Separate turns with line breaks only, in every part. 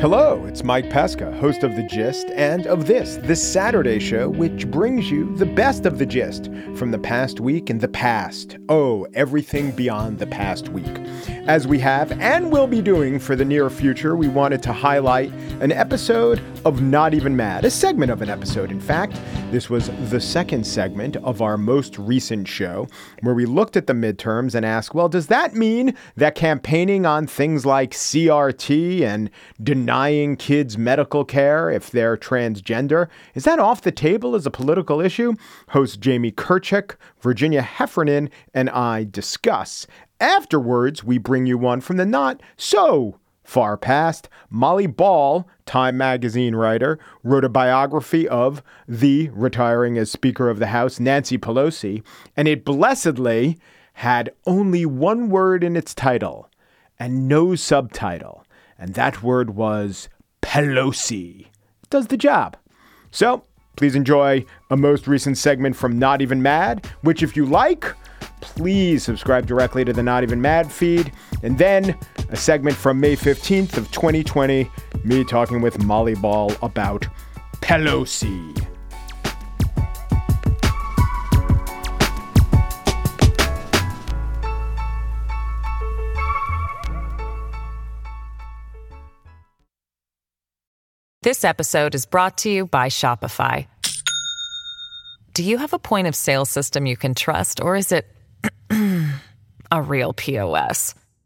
Hello, it's Mike Pesca, host of The Gist and of this, this Saturday show, which brings you the best of the gist from the past week and the past. Oh, everything beyond the past week. As we have and will be doing for the near future, we wanted to highlight an episode of Not Even Mad, a segment of an episode. In fact, this was the second segment of our most recent show, where we looked at the midterms and asked, well, does that mean that campaigning on things like CRT and denying kids medical care if they're transgender, is that off the table as a political issue? Host Jamie Kirchick, Virginia Heffernan, and I discuss. Afterwards, we bring you one from the not so far past. Molly Ball, Time magazine writer, wrote a biography of the retiring as Speaker of the House, Nancy Pelosi, and it blessedly had only one word in its title and no subtitle. And that word was Pelosi. Does the job. So please enjoy a most recent segment from Not Even Mad, which, if you like, please subscribe directly to the Not Even Mad feed. And then a segment from May 15th of 2020, me talking with Molly Ball about Pelosi.
This episode is brought to you by Shopify. Do you have a point of sale system you can trust, or is it a real POS?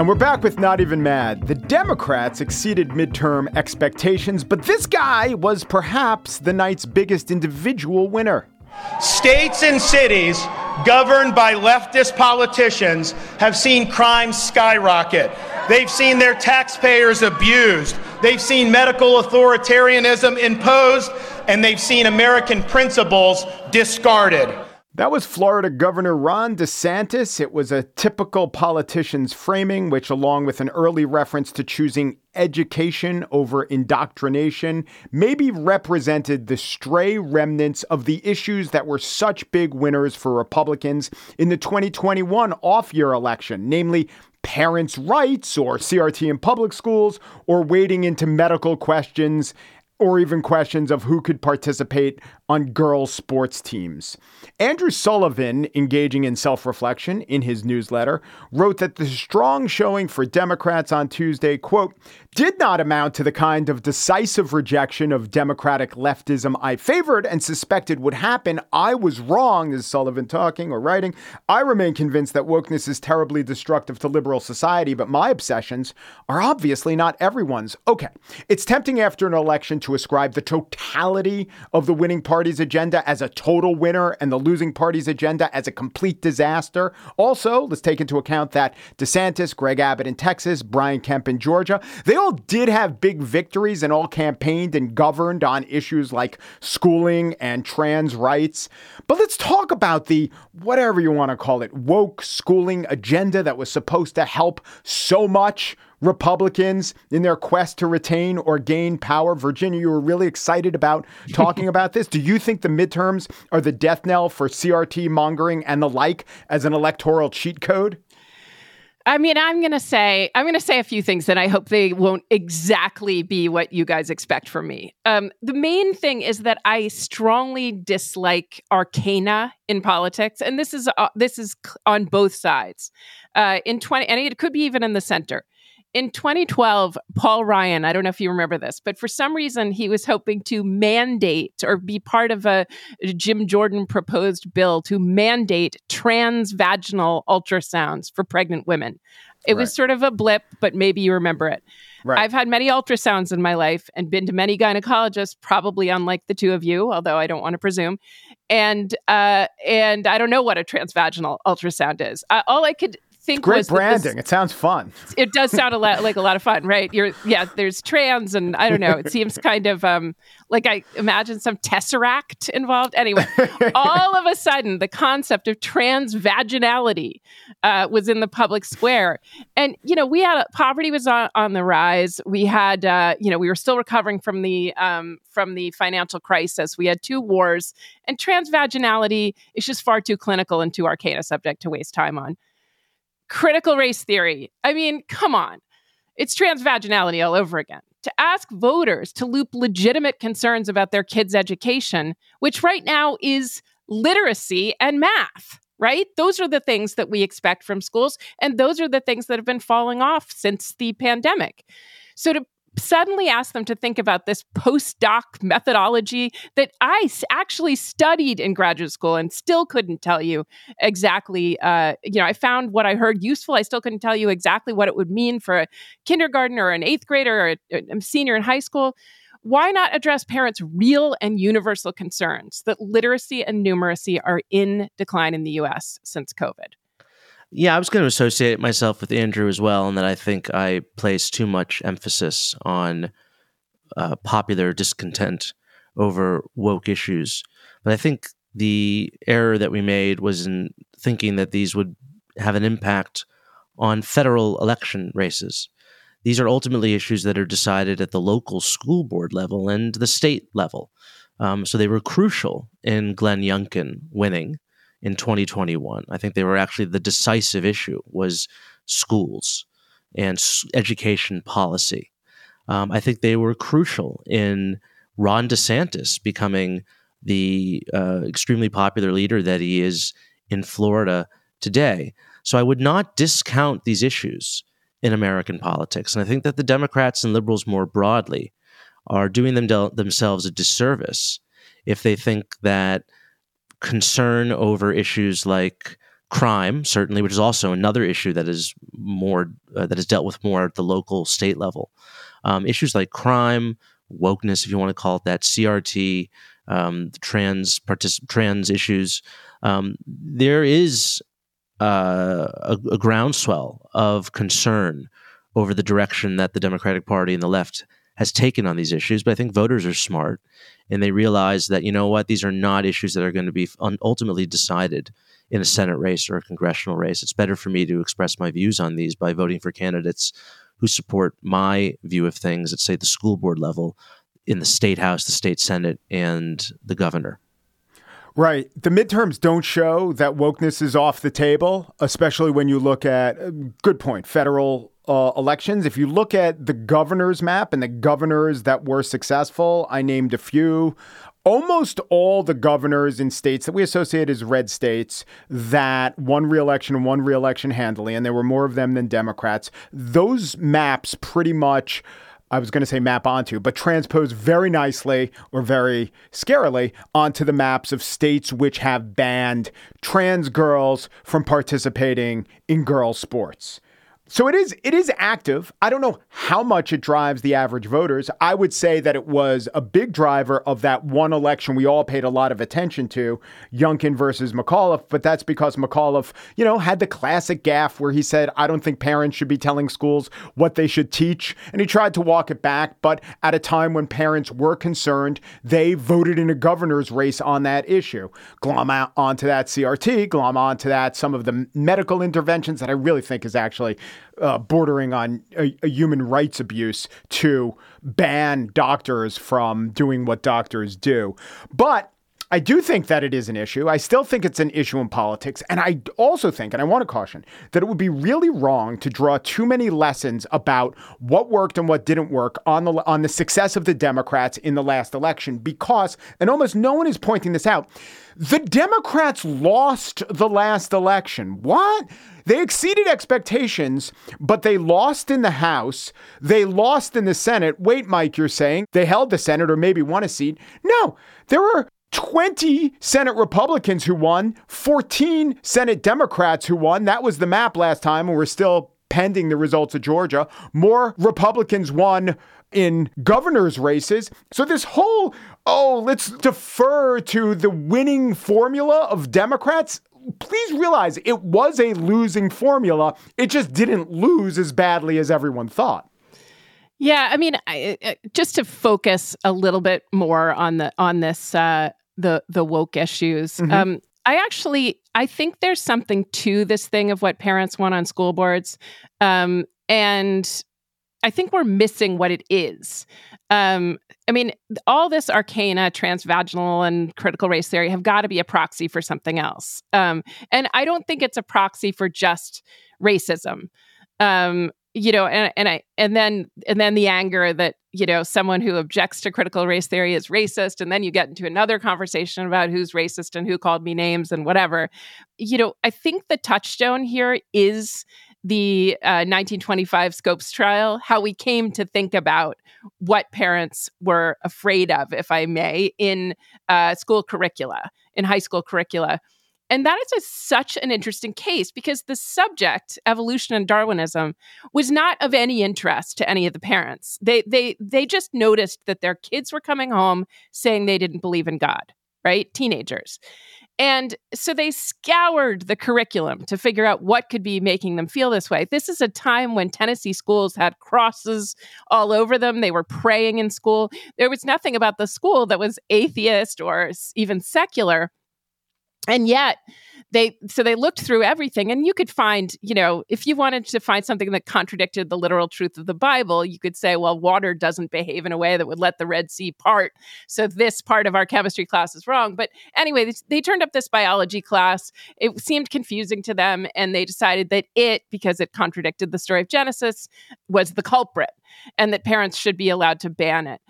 And we're back with Not Even Mad. The Democrats exceeded midterm expectations, but this guy was perhaps the night's biggest individual winner.
States and cities governed by leftist politicians have seen crime skyrocket. They've seen their taxpayers abused. They've seen medical authoritarianism imposed, and they've seen American principles discarded.
That was Florida Governor Ron DeSantis. It was a typical politician's framing, which, along with an early reference to choosing education over indoctrination, maybe represented the stray remnants of the issues that were such big winners for Republicans in the 2021 off year election, namely parents' rights or CRT in public schools or wading into medical questions or even questions of who could participate on girls' sports teams. Andrew Sullivan, engaging in self reflection in his newsletter, wrote that the strong showing for Democrats on Tuesday, quote, did not amount to the kind of decisive rejection of Democratic leftism I favored and suspected would happen. I was wrong, is Sullivan talking or writing. I remain convinced that wokeness is terribly destructive to liberal society, but my obsessions are obviously not everyone's. Okay, it's tempting after an election to ascribe the totality of the winning party's agenda as a total winner and the losing party's agenda as a complete disaster. Also, let's take into account that DeSantis, Greg Abbott in Texas, Brian Kemp in Georgia, they all did have big victories and all campaigned and governed on issues like schooling and trans rights. But let's talk about the whatever you want to call it woke schooling agenda that was supposed to help so much Republicans in their quest to retain or gain power. Virginia, you were really excited about talking about this. Do you think the midterms are the death knell for CRT mongering and the like as an electoral cheat code?
I mean, I'm going to say I'm going to say a few things, that I hope they won't exactly be what you guys expect from me. Um, the main thing is that I strongly dislike arcana in politics, and this is uh, this is on both sides. Uh, in 20, and it could be even in the center in 2012, Paul Ryan, I don't know if you remember this, but for some reason he was hoping to mandate or be part of a Jim Jordan proposed bill to mandate transvaginal ultrasounds for pregnant women. It right. was sort of a blip, but maybe you remember it. Right. I've had many ultrasounds in my life and been to many gynecologists, probably unlike the two of you, although I don't want to presume. And uh, and I don't know what a transvaginal ultrasound is. Uh, all I could think
great branding. This, it sounds fun.
It does sound a lot like a lot of fun, right? You're yeah. There's trans, and I don't know. It seems kind of um like I imagine some tesseract involved. Anyway, all of a sudden, the concept of trans vaginality uh, was in the public square, and you know we had poverty was on, on the rise. We had uh, you know we were still recovering from the um, from the financial crisis. We had two wars, and trans vaginality is just far too clinical and too arcane a subject to waste time on critical race theory. I mean, come on. It's transvaginality all over again. To ask voters to loop legitimate concerns about their kids' education, which right now is literacy and math, right? Those are the things that we expect from schools. And those are the things that have been falling off since the pandemic. So to suddenly ask them to think about this postdoc methodology that I actually studied in graduate school and still couldn't tell you exactly. Uh, you know, I found what I heard useful. I still couldn't tell you exactly what it would mean for a kindergartner or an eighth grader or a, a senior in high school. Why not address parents' real and universal concerns that literacy and numeracy are in decline in the US since COVID?
Yeah, I was going to associate myself with Andrew as well, and that I think I place too much emphasis on uh, popular discontent over woke issues. But I think the error that we made was in thinking that these would have an impact on federal election races. These are ultimately issues that are decided at the local school board level and the state level. Um, so they were crucial in Glenn Youngkin winning in 2021. I think they were actually the decisive issue was schools and education policy. Um, I think they were crucial in Ron DeSantis becoming the uh, extremely popular leader that he is in Florida today. So I would not discount these issues in American politics. And I think that the Democrats and liberals more broadly are doing them de- themselves a disservice if they think that concern over issues like crime, certainly, which is also another issue that is more uh, that is dealt with more at the local state level. Um, issues like crime, wokeness, if you want to call it that, CRT, um, trans partic- trans issues. Um, there is uh, a, a groundswell of concern over the direction that the Democratic Party and the left has taken on these issues. But I think voters are smart and they realize that, you know what, these are not issues that are going to be ultimately decided in a Senate race or a congressional race. It's better for me to express my views on these by voting for candidates who support my view of things at, say, the school board level, in the state house, the state senate, and the governor.
Right. The midterms don't show that wokeness is off the table, especially when you look at, uh, good point, federal uh, elections. If you look at the governor's map and the governors that were successful, I named a few. Almost all the governors in states that we associate as red states that won reelection won reelection handily, and there were more of them than Democrats, those maps pretty much. I was going to say map onto, but transpose very nicely or very scarily onto the maps of states which have banned trans girls from participating in girls' sports. So it is it is active. I don't know how much it drives the average voters. I would say that it was a big driver of that one election we all paid a lot of attention to, Youngkin versus McAuliffe, but that's because McAuliffe, you know, had the classic gaffe where he said, "I don't think parents should be telling schools what they should teach." And he tried to walk it back, but at a time when parents were concerned, they voted in a governor's race on that issue. Glom onto that CRT, glom onto that some of the medical interventions that I really think is actually uh, bordering on a, a, human rights abuse to ban doctors from doing what doctors do. But I do think that it is an issue. I still think it's an issue in politics. And I also think, and I want to caution, that it would be really wrong to draw too many lessons about what worked and what didn't work on the on the success of the Democrats in the last election because, and almost no one is pointing this out, the Democrats lost the last election. What? They exceeded expectations, but they lost in the House. They lost in the Senate. Wait, Mike, you're saying they held the Senate or maybe won a seat? No, there were 20 Senate Republicans who won, 14 Senate Democrats who won. That was the map last time, and we're still pending the results of Georgia. More Republicans won in governor's races. So this whole, oh, let's defer to the winning formula of Democrats. Please realize it was a losing formula. It just didn't lose as badly as everyone thought.
Yeah, I mean, I, just to focus a little bit more on the on this uh, the the woke issues. Mm-hmm. Um, I actually I think there's something to this thing of what parents want on school boards, um, and I think we're missing what it is. Um, I mean, all this arcana, transvaginal, and critical race theory have got to be a proxy for something else. Um, and I don't think it's a proxy for just racism. Um, you know, and and I and then and then the anger that you know someone who objects to critical race theory is racist, and then you get into another conversation about who's racist and who called me names and whatever. You know, I think the touchstone here is the uh, 1925 Scopes trial, how we came to think about what parents were afraid of, if I may, in uh, school curricula, in high school curricula. And that is a, such an interesting case because the subject, evolution and Darwinism, was not of any interest to any of the parents. They they they just noticed that their kids were coming home saying they didn't believe in God, right? Teenagers. And so they scoured the curriculum to figure out what could be making them feel this way. This is a time when Tennessee schools had crosses all over them. They were praying in school. There was nothing about the school that was atheist or even secular and yet they so they looked through everything and you could find you know if you wanted to find something that contradicted the literal truth of the bible you could say well water doesn't behave in a way that would let the red sea part so this part of our chemistry class is wrong. But anyway they, turned up this biology class. It seemed confusing to them and they decided that it because it contradicted the story of genesis was the culprit and that parents should be allowed to ban it.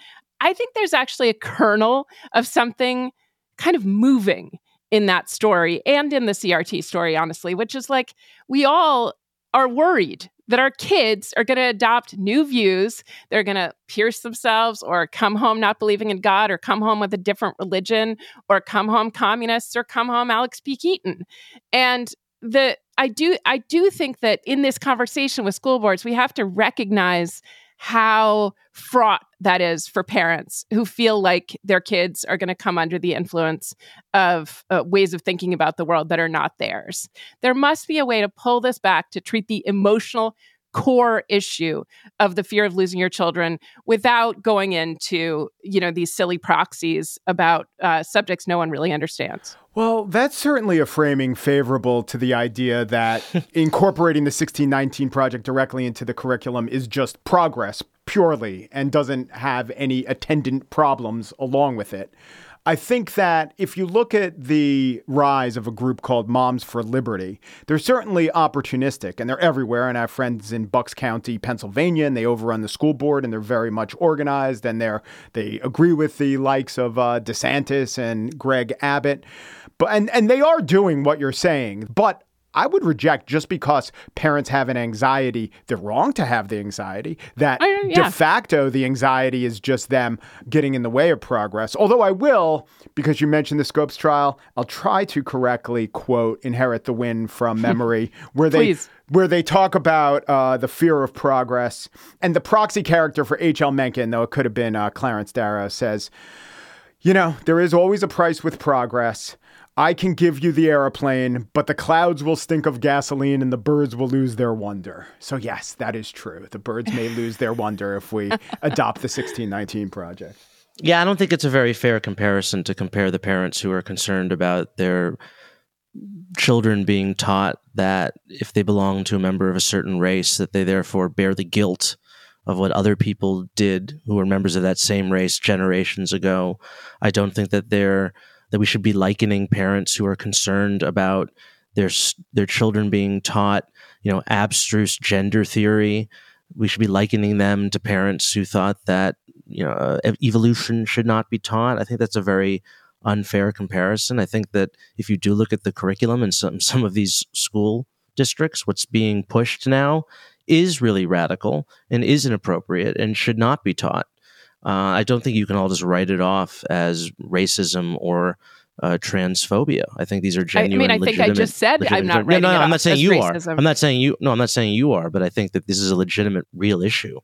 I think there's actually a kernel of something kind of moving in that story and in the CRT story, honestly, which is like we all are worried that our kids are going to adopt new views. They're going to pierce themselves or come home not believing in God or come home with a different religion or come home communists or come home Alex P. Keaton. And the I do I do think that in this conversation with school boards, we have to recognize how fraught that is for parents who feel like their kids are going to come under the influence of uh, ways of thinking about the world that are not theirs. There must be a way to pull this back to treat the emotional core issue of the fear of losing your children without going into you know these silly proxies about uh, subjects no one really understands.
Well that's certainly a framing favorable to the idea that incorporating the 1619 project directly into the curriculum is just progress purely and doesn't have any attendant problems along with it I think that if you look at the rise of a group called Moms for Liberty, they're certainly opportunistic and they're everywhere. And I have friends in Bucks County, Pennsylvania, and they overrun the school board and they're very much organized and they're they agree with the likes of uh, DeSantis and Greg Abbott. But and and they are doing what you're saying. But I would reject just because parents have an anxiety, they're wrong to have the anxiety. That yeah. de facto, the anxiety is just them getting in the way of progress. Although I will, because you mentioned the Scopes trial, I'll try to correctly quote Inherit the Wind from memory, where they. Where they talk about uh, the fear of progress. And the proxy character for H.L. Mencken, though it could have been uh, Clarence Darrow, says, You know, there is always a price with progress. I can give you the aeroplane, but the clouds will stink of gasoline and the birds will lose their wonder. So, yes, that is true. The birds may lose their wonder if we adopt the 1619 project.
Yeah, I don't think it's a very fair comparison to compare the parents who are concerned about their children being taught that if they belong to a member of a certain race, that they therefore bear the guilt of what other people did who were members of that same race generations ago. I don't think that they're that we should be likening parents who are concerned about their their children being taught, you know, abstruse gender theory. We should be likening them to parents who thought that you know uh, evolution should not be taught. I think that's a very unfair comparison. I think that if you do look at the curriculum in some some of these school districts, what's being pushed now is really radical and is inappropriate and should not be taught. Uh, I don't think you can all just write it off as racism or uh, transphobia. I think these are genuine.
I mean, I think I just said I'm not. No, no,
no I'm not saying you
racism.
are. I'm not saying you. No, I'm not saying you are. But I think that this is a legitimate, real issue.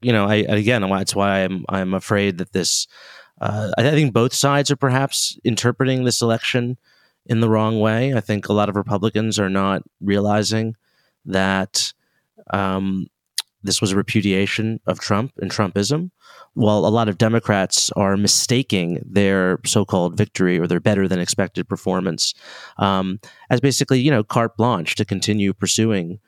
You know, I again, that's why I'm I'm afraid that this. Uh, I think both sides are perhaps interpreting this election in the wrong way. I think a lot of Republicans are not realizing that um, this was a repudiation of Trump and Trumpism, while a lot of Democrats are mistaking their so-called victory or their better than expected performance um, as basically, you know, carte blanche to continue pursuing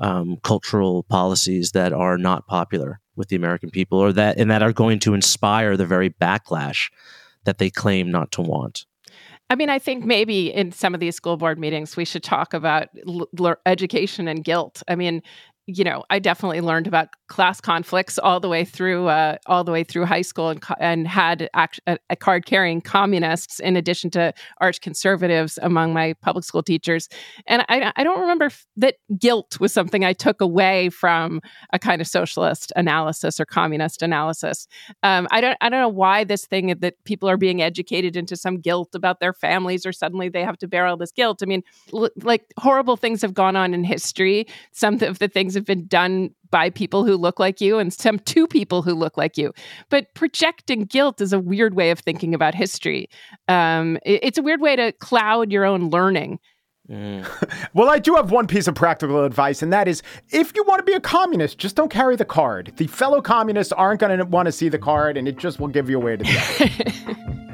um, cultural policies that are not popular with the American people, or that and that are going to inspire the very backlash that they claim not to want.
I mean, I think maybe in some of these school board meetings, we should talk about l- education and guilt. I mean, you know, I definitely learned about class conflicts all the way through uh, all the way through high school, and and had act- a, a card carrying communists in addition to arch conservatives among my public school teachers. And I, I don't remember f- that guilt was something I took away from a kind of socialist analysis or communist analysis. Um, I don't I don't know why this thing that people are being educated into some guilt about their families or suddenly they have to bear all this guilt. I mean, l- like horrible things have gone on in history. Some of the things things have been done by people who look like you and some two people who look like you. But projecting guilt is a weird way of thinking about history. Um, it, it's a weird way to cloud your own learning.
Mm. well, I do have one piece of practical advice, and that is if you want to be a communist, just don't carry the card. The fellow communists aren't going to want to see the card, and it just will give you away to the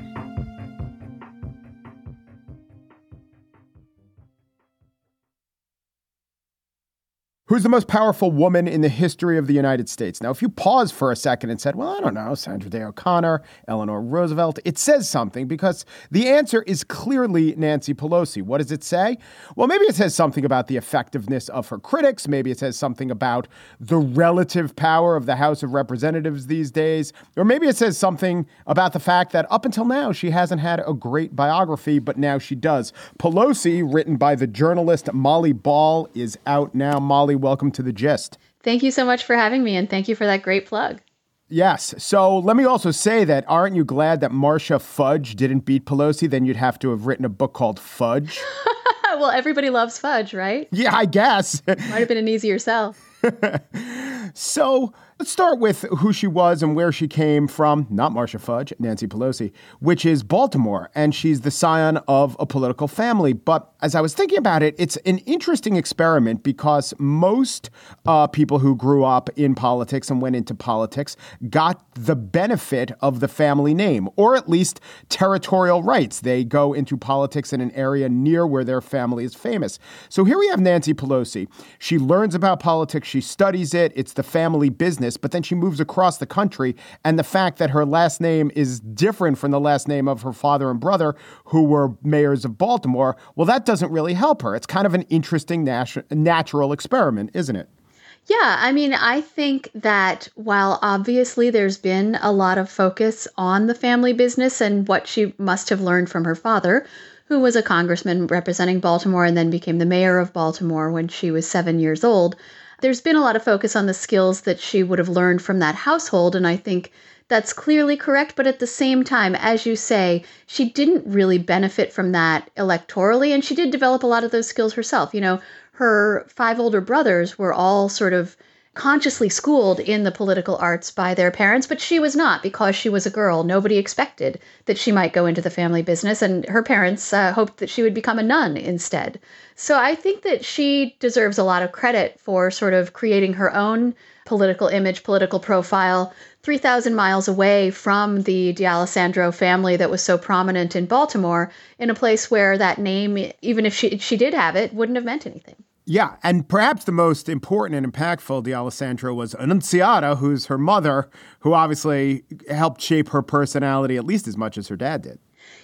Who's the most powerful woman in the history of the United States? Now, if you pause for a second and said, well, I don't know, Sandra Day O'Connor, Eleanor Roosevelt, it says something because the answer is clearly Nancy Pelosi. What does it say? Well, maybe it says something about the effectiveness of her critics. Maybe it says something about the relative power of the House of Representatives these days. Or maybe it says something about the fact that up until now, she hasn't had a great biography, but now she does. Pelosi, written by the journalist Molly Ball, is out now. Molly, welcome to the gist.
Thank you so much for having me, and thank you for that great plug.
Yes. So let me also say that aren't you glad that Marcia Fudge didn't beat Pelosi? Then you'd have to have written a book called Fudge.
well, everybody loves Fudge, right?
Yeah, I guess.
Might have been an easier sell.
so let's start with who she was and where she came from. Not Marcia Fudge, Nancy Pelosi, which is Baltimore. And she's the scion of a political family. But as I was thinking about it, it's an interesting experiment because most uh, people who grew up in politics and went into politics got the benefit of the family name, or at least territorial rights. They go into politics in an area near where their family is famous. So here we have Nancy Pelosi. She learns about politics she studies it, it's the family business, but then she moves across the country. And the fact that her last name is different from the last name of her father and brother, who were mayors of Baltimore, well, that doesn't really help her. It's kind of an interesting natu- natural experiment, isn't it?
Yeah, I mean, I think that while obviously there's been a lot of focus on the family business and what she must have learned from her father, who was a congressman representing Baltimore and then became the mayor of Baltimore when she was seven years old, there's been a lot of focus on the skills that she would have learned from that household. And I think that's clearly correct. But at the same time, as you say, she didn't really benefit from that electorally. And she did develop a lot of those skills herself. You know, her five older brothers were all sort of consciously schooled in the political arts by their parents, but she was not because she was a girl. Nobody expected that she might go into the family business, and her parents uh, hoped that she would become a nun instead. So I think that she deserves a lot of credit for sort of creating her own political image, political profile 3,000 miles away from the D'Alesandro family that was so prominent in Baltimore, in a place where that name, even if she, she did have it, wouldn't have meant anything.
Yeah, and perhaps the most important and impactful D'Alesandro was Annunziata, who's her mother, who obviously helped shape her personality at least as much as her dad did.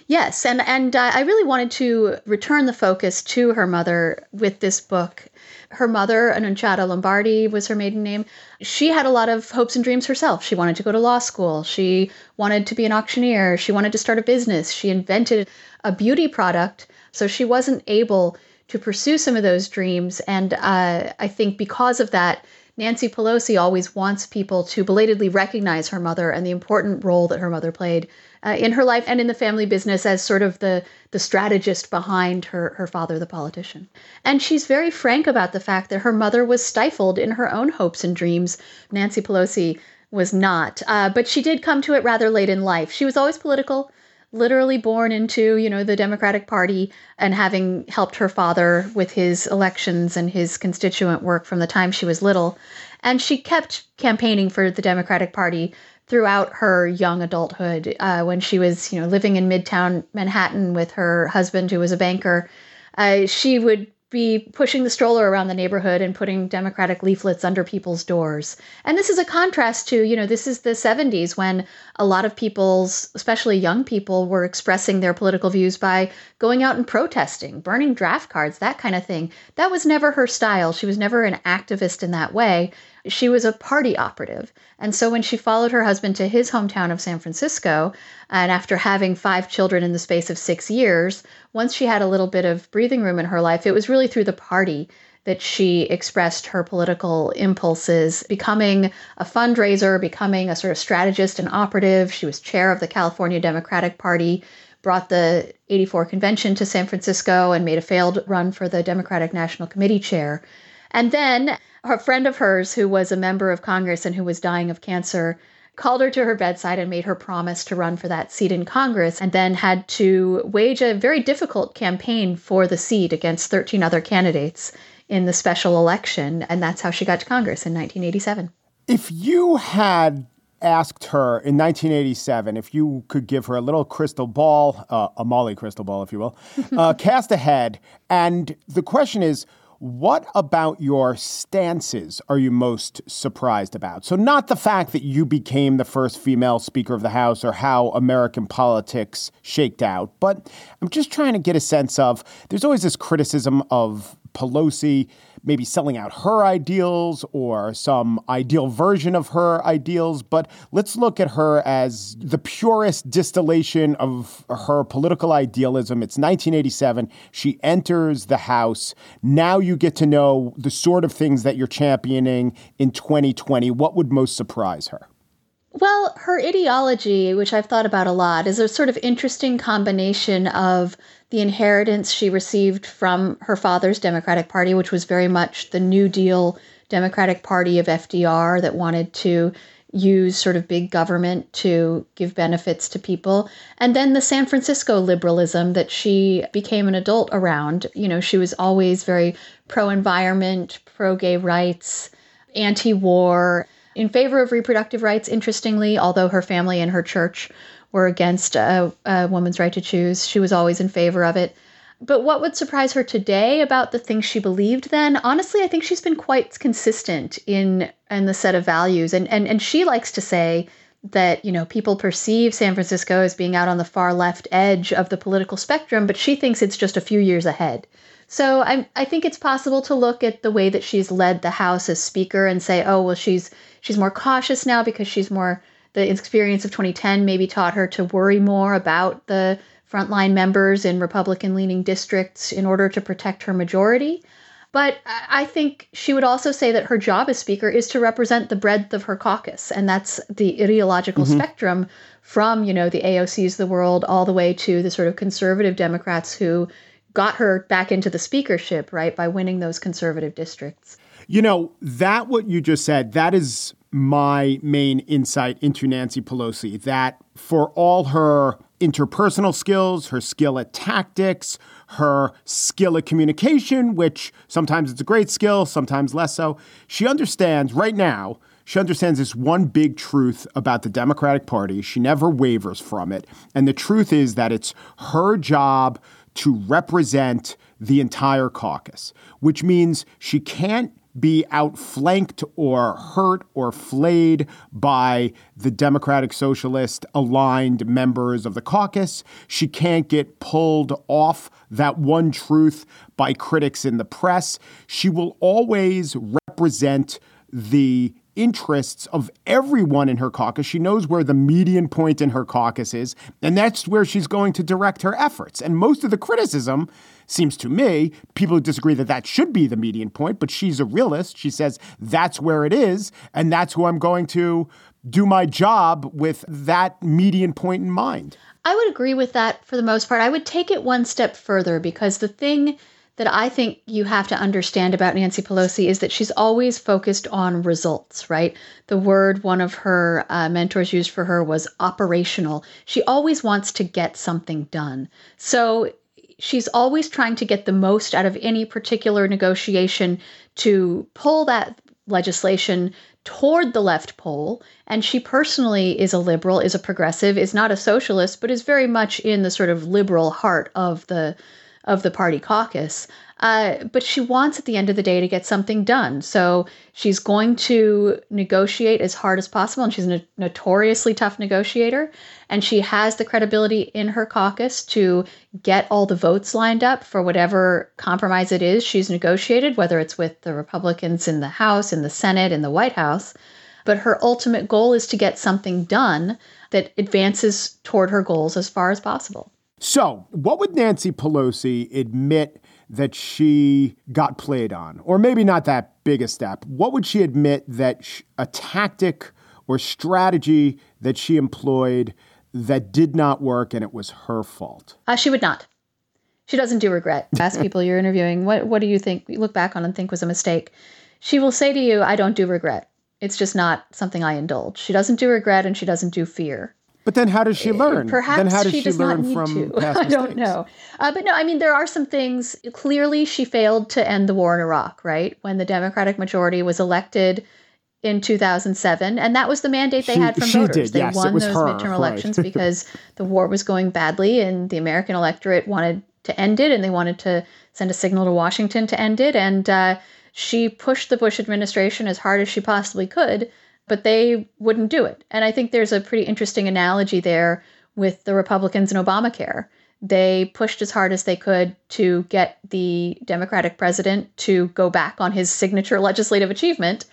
Yes, and and uh, I really wanted to return the focus to her mother with this book. Her mother, Annunziata Lombardi, was her maiden name. She had a lot of hopes and dreams herself. She wanted to go to law school. She wanted to be an auctioneer. She wanted to start a business. She invented a beauty product, so she wasn't able to pursue some of those dreams. And uh, I think because of that, Nancy Pelosi always wants people to belatedly recognize her mother and the important role that her mother played uh, in her life and in the family business as sort of the the strategist behind her her father, the politician. And she's very frank about the fact that her mother was stifled in her own hopes and dreams. Nancy Pelosi was not, uh, but she did come to it rather late in life. She was always political literally born into, you know, the Democratic Party and having helped her father with his elections and his constituent work from the time she was little. And she kept campaigning for the Democratic Party throughout her young adulthood uh, when she was, you know, living in Midtown Manhattan with her husband, who was a banker. Uh, she would be pushing the stroller around the neighborhood and putting democratic leaflets under people's doors. And this is a contrast to, you know, this is the 70s when a lot of people's, especially young people, were expressing their political views by going out and protesting, burning draft cards, that kind of thing. That was never her style. She was never an activist in that way. She was a party operative. And so when she followed her husband to his hometown of San Francisco, and after having five children in the space of six years, once she had a little bit of breathing room in her life, it was really through the party that she expressed her political impulses, becoming a fundraiser, becoming a sort of strategist and operative. She was chair of the California Democratic Party, brought the 84 convention to San Francisco, and made a failed run for the Democratic National Committee chair. And then a friend of hers, who was a member of Congress and who was dying of cancer, called her to her bedside and made her promise to run for that seat in Congress, and then had to wage a very difficult campaign for the seat against 13 other candidates in the special election. And that's how she got to Congress in 1987.
If you had asked her in 1987 if you could give her a little crystal ball, uh, a Molly crystal ball, if you will, uh, cast ahead. And the question is, what about your stances are you most surprised about? So, not the fact that you became the first female Speaker of the House or how American politics shaked out, but I'm just trying to get a sense of there's always this criticism of Pelosi maybe selling out her ideals or some ideal version of her ideals, but let's look at her as the purest distillation of her political idealism. It's 1987. She enters the House. Now you get to know the sort of things that you're championing in 2020. What would most surprise her?
Well, her ideology, which I've thought about a lot, is a sort of interesting combination of the inheritance she received from her father's Democratic Party, which was very much the New Deal Democratic Party of FDR that wanted to use sort of big government to give benefits to people. And then the San Francisco liberalism that she became an adult around. You know, she was always very pro environment, pro gay rights, anti war in favor of reproductive rights, interestingly, although her family and her church were against a, a woman's right to choose, she was always in favor of it. But what would surprise her today about the things she believed then? Honestly, I think she's been quite consistent in in the set of values. And and and she likes to say that, you know, people perceive San Francisco as being out on the far left edge of the political spectrum, but she thinks it's just a few years ahead. So I I think it's possible to look at the way that she's led the House as Speaker and say, oh well, she's she's more cautious now because she's more the experience of 2010 maybe taught her to worry more about the frontline members in Republican leaning districts in order to protect her majority. But I think she would also say that her job as Speaker is to represent the breadth of her caucus, and that's the ideological mm-hmm. spectrum from, you know, the AOCs of the world all the way to the sort of conservative Democrats who got her back into the speakership, right, by winning those conservative districts.
You know, that what you just said, that is my main insight into Nancy Pelosi that for all her interpersonal skills, her skill at tactics, her skill at communication, which sometimes it's a great skill, sometimes less so, she understands right now She understands this one big truth about the Democratic Party. She never wavers from it. And the truth is that it's her job to represent the entire caucus, which means she can't be outflanked or hurt or flayed by the Democratic Socialist aligned members of the caucus. She can't get pulled off that one truth by critics in the press. She will always represent the interests of everyone in her caucus. She knows where the median point in her caucus is, and that's where she's going to direct her efforts. And most of the criticism seems to me, people who disagree that that should be the median point, but she's a realist. She says that's where it is, and that's who I'm going to do my job with that median point in mind.
I would agree with that for the most part. I would take it one step further because the thing that I think you have to understand about Nancy Pelosi is that she's always focused on results, right? The word one of her uh, mentors used for her was operational. She always wants to get something done. So she's always trying to get the most out of any particular negotiation to pull that legislation toward the left pole. And she personally is a liberal, is a progressive, is not a socialist, but is very much in the sort of liberal heart of the of the party caucus. Uh, but she wants at the end of the day to get something done. So she's going to negotiate as hard as possible. And she's a notoriously tough negotiator. And she has the credibility in her caucus to get all the votes lined up for whatever compromise it is she's negotiated, whether it's with the Republicans in the House, in the Senate, in the White House. But her ultimate goal is to get something done that advances toward her goals as far as possible.
So, what would Nancy Pelosi admit that she got played on? Or maybe not that big a step. What would she admit that sh- a tactic or strategy that she employed that did not work and it was her fault?
Uh, she would not. She doesn't do regret. Ask people you're interviewing, what, what do you think, you look back on and think was a mistake? She will say to you, I don't do regret. It's just not something I indulge. She doesn't do regret and she doesn't do fear.
But then how does she uh, learn?
Perhaps
then how does
she,
she
does
learn
not need
from
to. I don't know. Uh, but no, I mean, there are some things. Clearly, she failed to end the war in Iraq, right? When the Democratic majority was elected in 2007. And that was the mandate they
She-
had from
she
voters.
did,
they
yes, it
won those
her,
midterm
right.
elections because the war was going badly and the American electorate wanted to end it and they wanted to send a signal to Washington to end it. And uh, she pushed the Bush administration as hard as she possibly could, but they wouldn't do it. And I think there's a pretty interesting analogy there with the Republicans and Obamacare. They pushed as hard as they could to get the Democratic president to go back on his signature legislative achievement.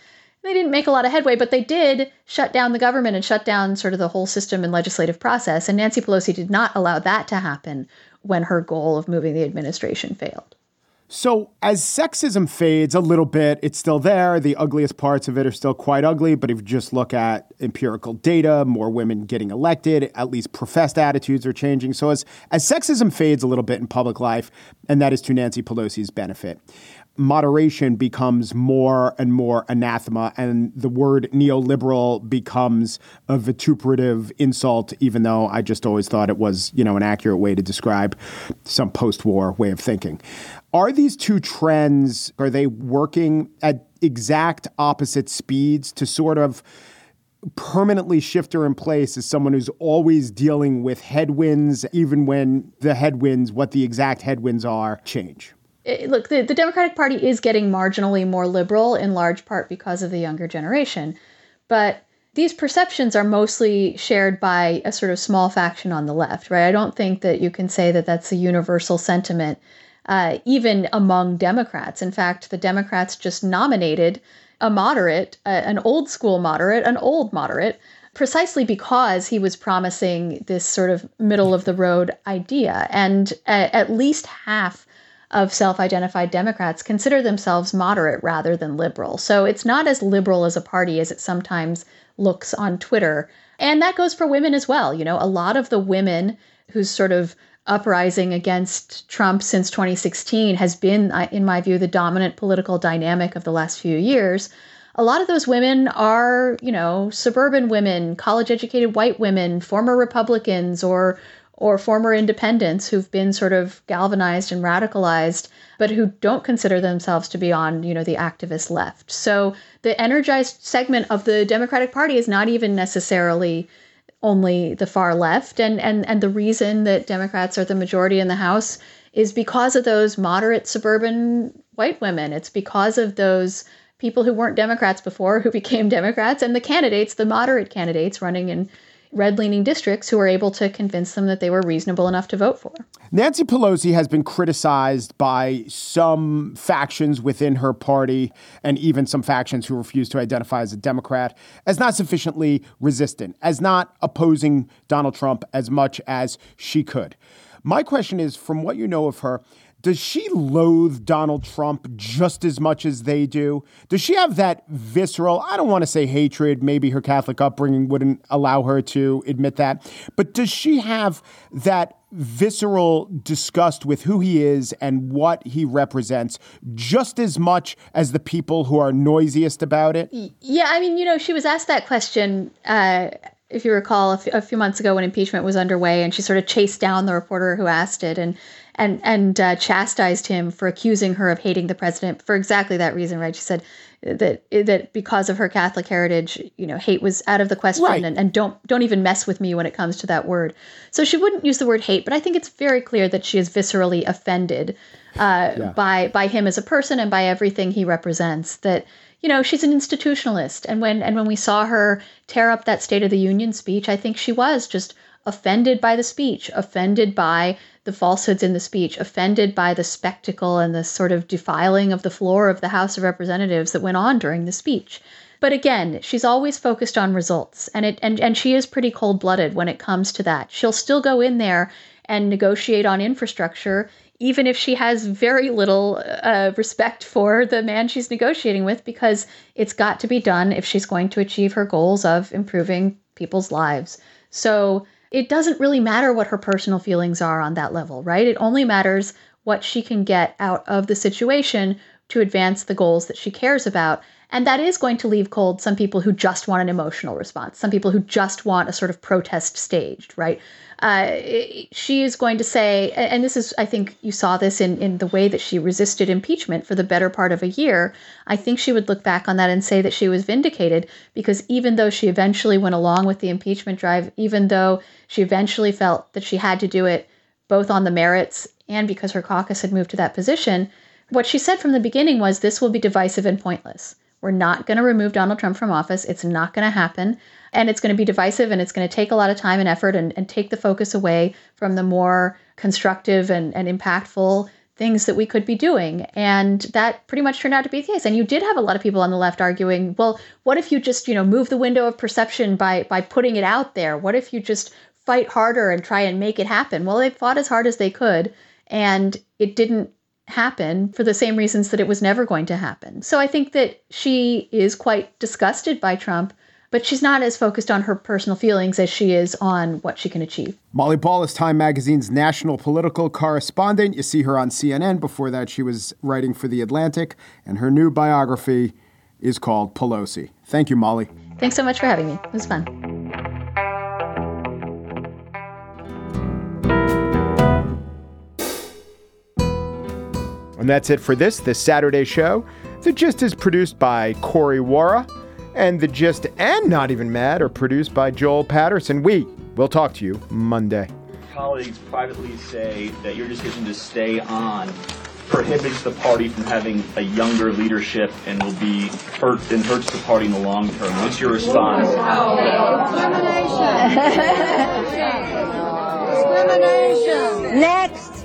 They didn't make a lot of headway, but they did shut down the government and shut down sort of the whole system and legislative process. And Nancy Pelosi did not allow that to happen when her goal of moving the administration failed.
So, as sexism fades a little bit, it's still there. The ugliest parts of it are still quite ugly. But if you just look at empirical data, more women getting elected, at least professed attitudes are changing. So, as, as sexism fades a little bit in public life, and that is to Nancy Pelosi's benefit, moderation becomes more and more anathema, and the word neoliberal becomes a vituperative insult, even though I just always thought it was, you know, an accurate way to describe some post war way of thinking. Are these two trends, are they working at exact opposite speeds to sort of permanently shift her in place as someone who's always dealing with headwinds, even when the headwinds, what the exact headwinds are, change?
look, the, the Democratic Party is getting marginally more liberal in large part because of the younger generation. But these perceptions are mostly shared by a sort of small faction on the left, right? I don't think that you can say that that's a universal sentiment, uh, even among Democrats. In fact, the Democrats just nominated a moderate, uh, an old school moderate, an old moderate, precisely because he was promising this sort of middle of the road idea. And at, at least half of self identified Democrats consider themselves moderate rather than liberal. So it's not as liberal as a party as it sometimes looks on Twitter. And that goes for women as well. You know, a lot of the women whose sort of uprising against Trump since 2016 has been, uh, in my view, the dominant political dynamic of the last few years. A lot of those women are, you know, suburban women, college educated white women, former Republicans, or or former independents who've been sort of galvanized and radicalized but who don't consider themselves to be on you know the activist left so the energized segment of the democratic party is not even necessarily only the far left. And and and the reason that democrats are the majority in the house is because of those moderate suburban white women. It's because of those people who weren't democrats before who became democrats and the candidates the moderate candidates running in red leaning districts who were able to convince them that they were reasonable enough to vote for.
Nancy Pelosi has been criticized by some factions within her party and even some factions who refuse to identify as a Democrat as not sufficiently resistant, as not opposing Donald Trump as much as she could. My question is from what you know of her, does she loathe Donald Trump just as much as they do? Does she have that visceral, I don't want to say hatred, maybe her Catholic upbringing wouldn't allow her to admit that, but does she have that visceral disgust with who he is and what he represents just as much as the people who are noisiest about it?
Yeah, I mean, you know, she was asked that question. Uh, if you recall, a, f- a few months ago when impeachment was underway, and she sort of chased down the reporter who asked it, and and and uh, chastised him for accusing her of hating the president for exactly that reason. Right? She said that that because of her Catholic heritage, you know, hate was out of the question, right. and, and don't don't even mess with me when it comes to that word. So she wouldn't use the word hate, but I think it's very clear that she is viscerally offended uh, yeah. by by him as a person and by everything he represents. That you know she's an institutionalist, and when and when we saw her tear up that State of the Union speech, I think she was just offended by the speech, offended by the falsehoods in the speech, offended by the spectacle and the sort of defiling of the floor of the House of Representatives that went on during the speech. But again, she's always focused on results, and it and, and she is pretty cold blooded when it comes to that. She'll still go in there and negotiate on infrastructure, even if she has very little uh, respect for the man she's negotiating with, because it's got to be done if she's going to achieve her goals of improving people's lives. So it doesn't really matter what her personal feelings are on that level, right? It only matters what she can get out of the situation to advance the goals that she cares about. And that is going to leave cold some people who just want an emotional response, some people who just want a sort of protest staged, right? Uh, she is going to say, and this is, I think you saw this in, in the way that she resisted impeachment for the better part of a year. I think she would look back on that and say that she was vindicated because even though she eventually went along with the impeachment drive, even though she eventually felt that she had to do it both on the merits and because her caucus had moved to that position, what she said from the beginning was this will be divisive and pointless. We're not going to remove Donald Trump from office. It's not going to happen and it's going to be divisive and it's going to take a lot of time and effort and, and take the focus away from the more constructive and, and impactful things that we could be doing. And that pretty much turned out to be the case. And you did have a lot of people on the left arguing, well, what if you just, you know, move the window of perception by by putting it out there? What if you just fight harder and try and make it happen? Well, they fought as hard as they could and it didn't happen for the same reasons that it was never going to happen. So I think that she is quite disgusted by Trump, but she's not as focused on her personal feelings as she is on what she can achieve.
Molly Ball is Time Magazine's national political correspondent. You see her on CNN. Before that, she was writing for The Atlantic, and her new biography is called Pelosi. Thank you, Molly.
Thanks so much for having me. It was fun.
And that's it for this, this Saturday show. The Gist is produced by Corey Wara. And the gist and not even mad are produced by Joel Patterson. We will talk to you Monday.
Colleagues privately say that your decision to stay on prohibits the party from having a younger leadership and will be hurt and hurts the party in the long term. What's your response?
Discrimination. Discrimination. Next.